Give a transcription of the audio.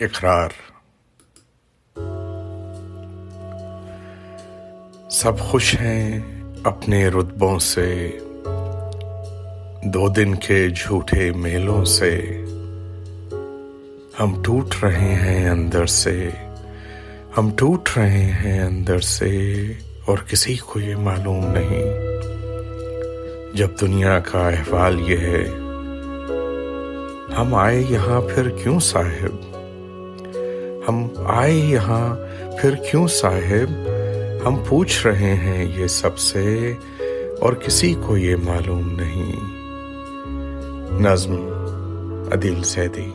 اقرار۔ سب خوش ہیں اپنے رتبوں سے، دو دن کے جھوٹے میلوں سے۔ ہم ٹوٹ رہے ہیں اندر سے، ہم ٹوٹ رہے ہیں اندر سے، اور کسی کو یہ معلوم نہیں۔ جب دنیا کا احوال یہ ہے، ہم آئے یہاں پھر کیوں صاحب؟ ہم آئے یہاں، پھر کیوں صاحب؟ ہم پوچھ رہے ہیں یہ سب سے، اور کسی کو یہ معلوم نہیں۔ نظم، عدیل سیدی